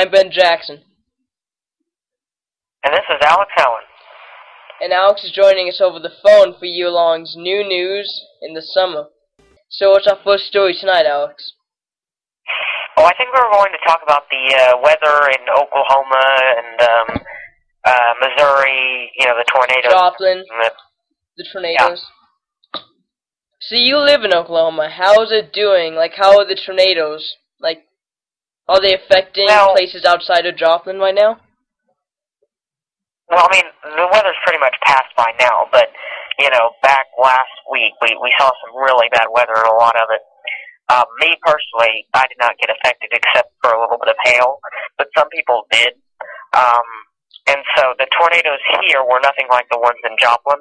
I'm Ben Jackson. And this is Alex Allen. And Alex is joining us over the phone for Yulong's new news in the summer. So what's our first story tonight, Alex? Oh, I think we're going to talk about the uh, weather in Oklahoma and um, uh, Missouri, you know, the tornadoes. Joplin, the tornadoes. Yeah. So you live in Oklahoma. How is it doing? Like, how are the tornadoes? Like, are they affecting well, places outside of Joplin right now? Well, I mean, the weather's pretty much passed by now, but, you know, back last week, we, we saw some really bad weather and a lot of it. Um, me personally, I did not get affected except for a little bit of hail, but some people did. Um, and so the tornadoes here were nothing like the ones in Joplin,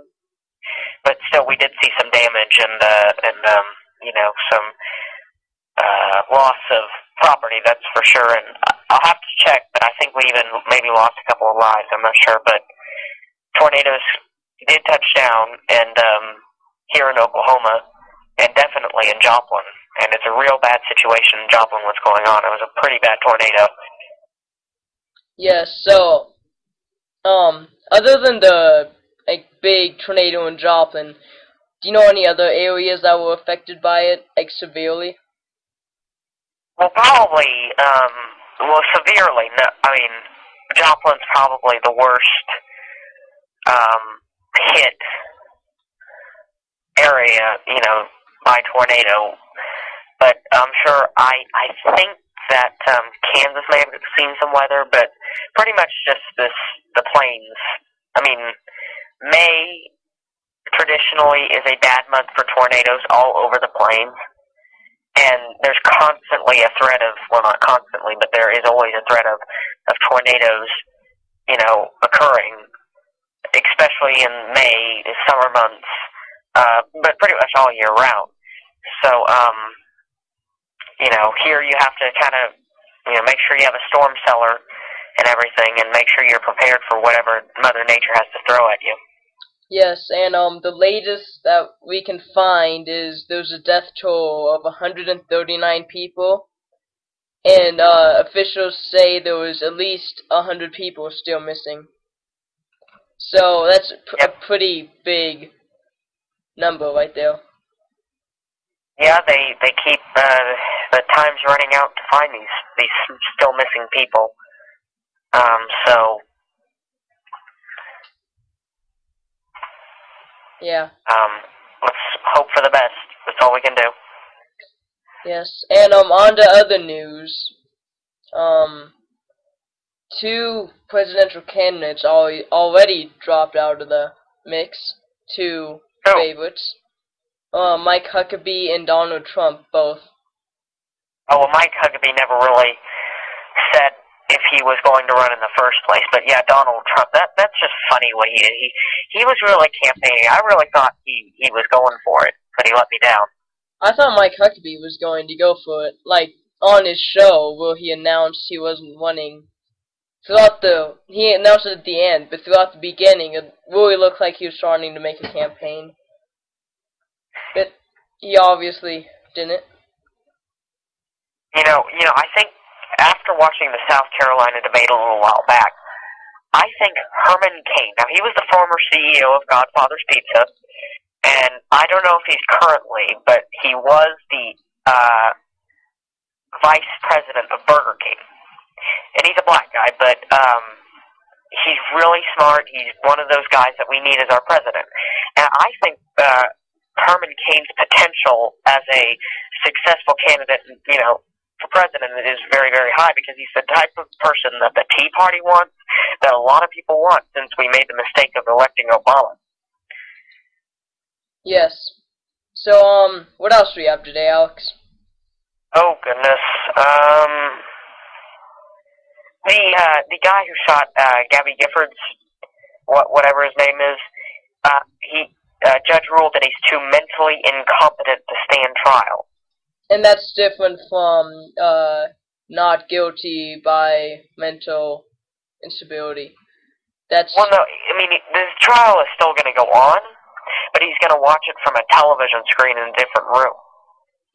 but still we did see some damage and, uh, and, um, you know, some, uh, loss of property, that's for sure. And I'll have to check, but I think we even maybe lost a couple of lives. I'm not sure, but tornadoes did touch down, and um, here in Oklahoma, and definitely in Joplin. And it's a real bad situation in Joplin. What's going on? It was a pretty bad tornado. Yes. So, um, other than the like big tornado in Joplin, do you know any other areas that were affected by it, like severely? Well, probably, um, well, severely. No, I mean, Joplin's probably the worst um, hit area, you know, by tornado. But I'm sure I I think that um, Kansas may have seen some weather, but pretty much just this the plains. I mean, May traditionally is a bad month for tornadoes all over the plains and there's constantly a threat of well not constantly but there is always a threat of of tornadoes you know occurring especially in May summer months uh but pretty much all year round. So um you know here you have to kind of you know make sure you have a storm cellar and everything and make sure you're prepared for whatever mother nature has to throw at you Yes, and um, the latest that we can find is there's a death toll of 139 people, and uh, officials say there was at least 100 people still missing. So that's yep. a pretty big number right there. Yeah, they they keep uh, the times running out to find these these still missing people. Um, so Yeah. Um, let's hope for the best. That's all we can do. Yes, and um, on to other news. Um, two presidential candidates al already dropped out of the mix. Two oh. favorites. Uh, Mike Huckabee and Donald Trump, both. Oh, well, Mike Huckabee never really said if he was going to run in the first place. But yeah, Donald Trump. That that's just funny what he did. He he was really campaigning. I really thought he he was going for it, but he let me down. I thought Mike Huckabee was going to go for it, like on his show where he announced he wasn't running. Throughout the he announced it at the end, but throughout the beginning, it really looked like he was starting to make a campaign. But he obviously didn't. You know, you know, I think after watching the South Carolina debate a little while back, I think Herman Cain, now he was the former CEO of Godfather's Pizza, and I don't know if he's currently, but he was the uh, vice president of Burger King. And he's a black guy, but um, he's really smart. He's one of those guys that we need as our president. And I think uh, Herman Cain's potential as a successful candidate, you know, for president is very, very high because he's the type of person that the Tea Party wants, that a lot of people want since we made the mistake of electing Obama. Yes. So, um, what else do we have today, Alex? Oh goodness. Um, the uh, the guy who shot uh, Gabby Giffords, what whatever his name is, uh, he uh, judge ruled that he's too mentally incompetent to stand trial and that's different from uh, not guilty by mental instability. That's well, no. I mean, the trial is still going to go on, but he's going to watch it from a television screen in a different room.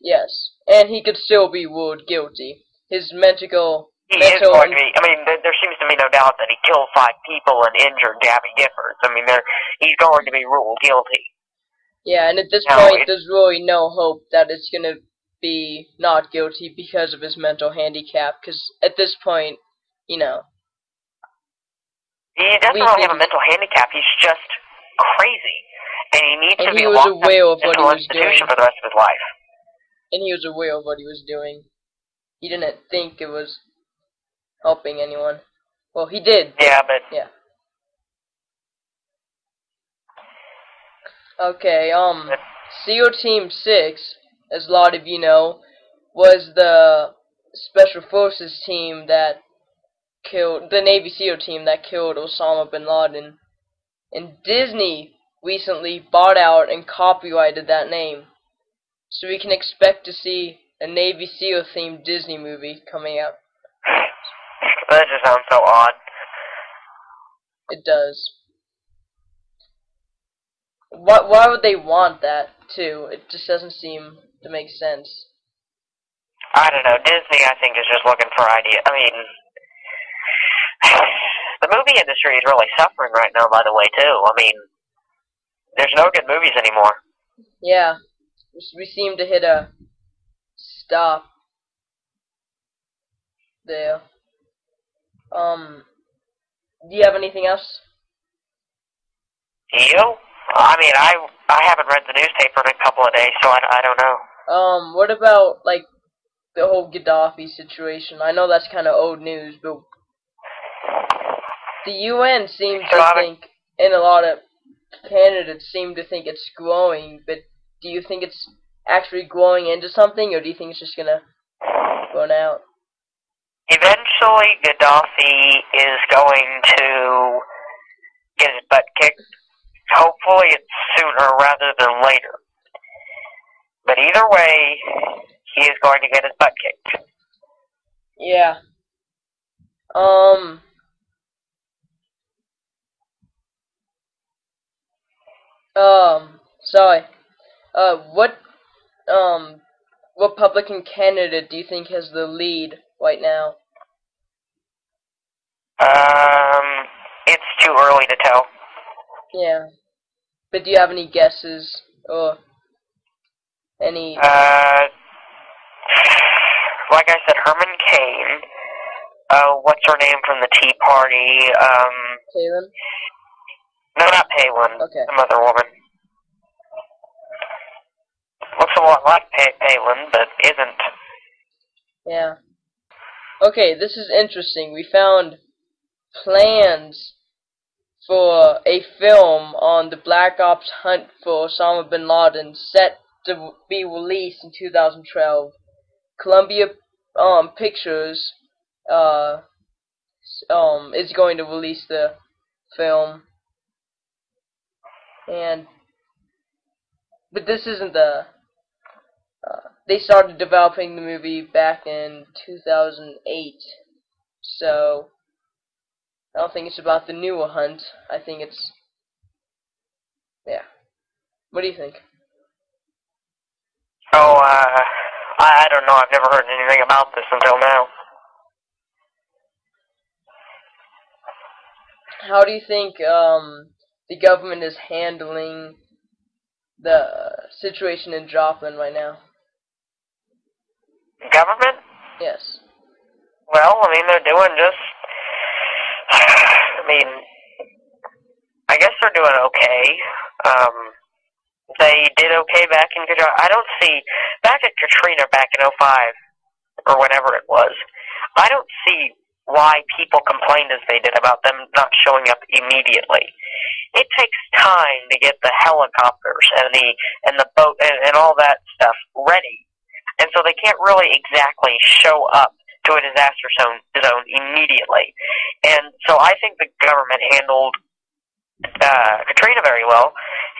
Yes, and he could still be ruled guilty. His mental He Mental is going to be. I mean, there, there seems to be no doubt that he killed five people and injured Gabby Giffords. I mean, there he's going to be ruled guilty. Yeah, and at this No, point, there's really no hope that it's gonna be not guilty because of his mental handicap. Because at this point, you know, He doesn't really have a mental handicap. He's just crazy, and he needs And to he be was locked aware of what he was doing. for the rest of his life. and he was aware of what he was doing. He didn't think it was helping anyone. Well, he did. Yeah, but Yeah. Okay, um, SEAL Team 6, as a lot of you know, was the Special Forces team that killed, the Navy SEAL team that killed Osama bin Laden. And Disney recently bought out and copyrighted that name. So we can expect to see a Navy SEAL themed Disney movie coming out. that just sounds so odd. It does. Why, why would they want that, too? It just doesn't seem to make sense. I don't know. Disney, I think, is just looking for idea. I mean, the movie industry is really suffering right now. By the way, too. I mean, there's no good movies anymore. Yeah, we seem to hit a stop there. Um, do you have anything else? You? I mean, I I haven't read the newspaper in a couple of days, so I, I don't know. Um, what about, like, the whole Gaddafi situation? I know that's kind of old news, but the UN seems to think, and a lot of candidates seem to think it's growing, but do you think it's actually growing into something, or do you think it's just gonna burn out? Eventually, Gaddafi is going to get his butt kicked. Hopefully, it's sooner rather than later. But either way, he is going to get his butt kicked. Yeah. Um. Um. Sorry. Uh. What? Um. Republican candidate do you think has the lead right now? Um, it's too early to tell. Yeah. But do you have any guesses or any? Uh, like I said, Herman Cain. Uh, what's her name from the Tea Party? Um, Palin? no, not Palin. Okay. Some other woman. Looks a lot like pa- Palin, but isn't. Yeah. Okay, this is interesting. We found plans for a film on the Black Ops hunt for Osama bin Laden set to be released in 2012. Columbia um, Pictures uh, um, is going to release the film. And but this isn't the uh, they started developing the movie back in 2008, so I don't think it's about the newer hunt. I think it's yeah. What do you think? Oh, uh, I, I don't know. I've never heard anything about this until now. How do you think um, the government is handling the situation in Joplin right now? Government? Yes. Well, I mean, they're doing just. I mean, I guess they're doing okay. Um, they did okay back in Katrina. I don't see back at Katrina back in '05 or whenever it was. I don't see why people complained as they did about them not showing up immediately. It takes time to get the helicopters and the and the boat and, and all that stuff ready, and so they can't really exactly show up to a disaster zone, zone immediately. And so I think the government handled uh, Katrina very well,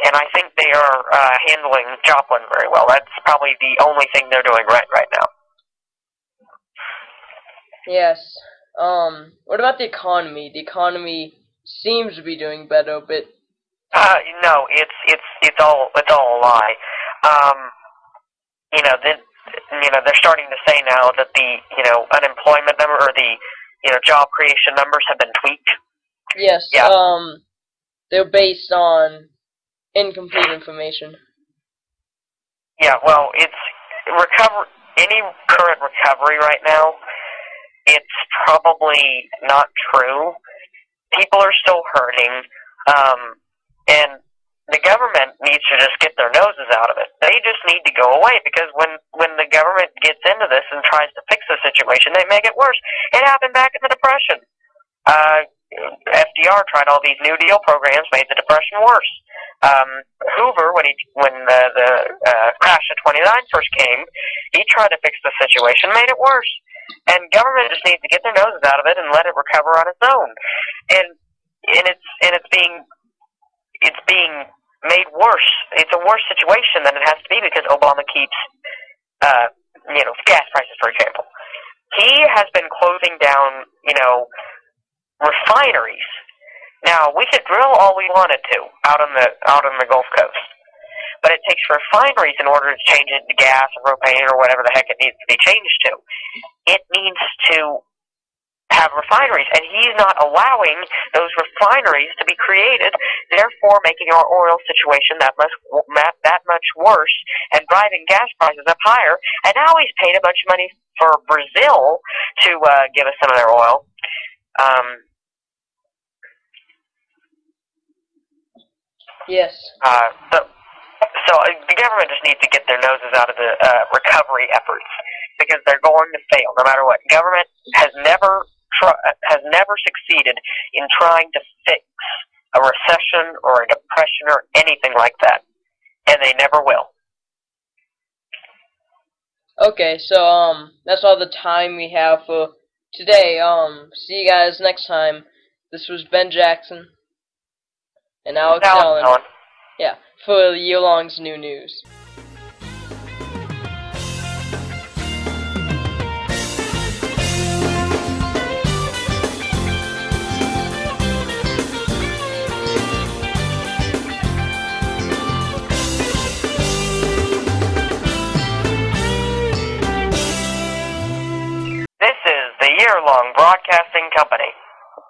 and I think they are uh, handling Joplin very well. That's probably the only thing they're doing right right now. Yes. Um. What about the economy? The economy seems to be doing better, but Uh, no, it's it's it's all it's all a lie. Um, you know, the, you know they're starting to say now that the you know unemployment number or the you know job creation numbers have been tweaked. Yes. Yeah. Um, they're based on incomplete information. Yeah, well, it's recover any current recovery right now. It's probably not true. People are still hurting, um, and the government needs to just get their noses out of it. They just need to go away because when when the government gets into this and tries to fix the situation, they make it worse. It happened back in the Depression. Uh, FDR tried all these New Deal programs, made the Depression worse. Um, Hoover, when he when the the uh, crash of '29 first came, he tried to fix the situation, made it worse. And government just needs to get their noses out of it and let it recover on its own. And and it's and it's being it's being made worse. It's a worse situation than it has to be because Obama keeps, uh, you know, gas prices, for example. He has been closing down, you know, refineries. Now we could drill all we wanted to out on the out on the Gulf Coast, but it takes refineries in order to change it to gas or propane or whatever the heck it needs to be changed to. It needs to have refineries, and he's not allowing those refineries to be created, therefore making our oil situation that much that much worse and driving gas prices up higher. And now he's paid a bunch of money for Brazil to uh, give us some of their oil. Um, Yes. Uh, so, so uh, the government just needs to get their noses out of the uh, recovery efforts because they're going to fail no matter what. Government has never tr- has never succeeded in trying to fix a recession or a depression or anything like that, and they never will. Okay, so um, that's all the time we have for today. Um, see you guys next time. This was Ben Jackson and Alex Alex Allen. Allen. Yeah, for Yearlong's new news. This is the Year Long Broadcasting Company.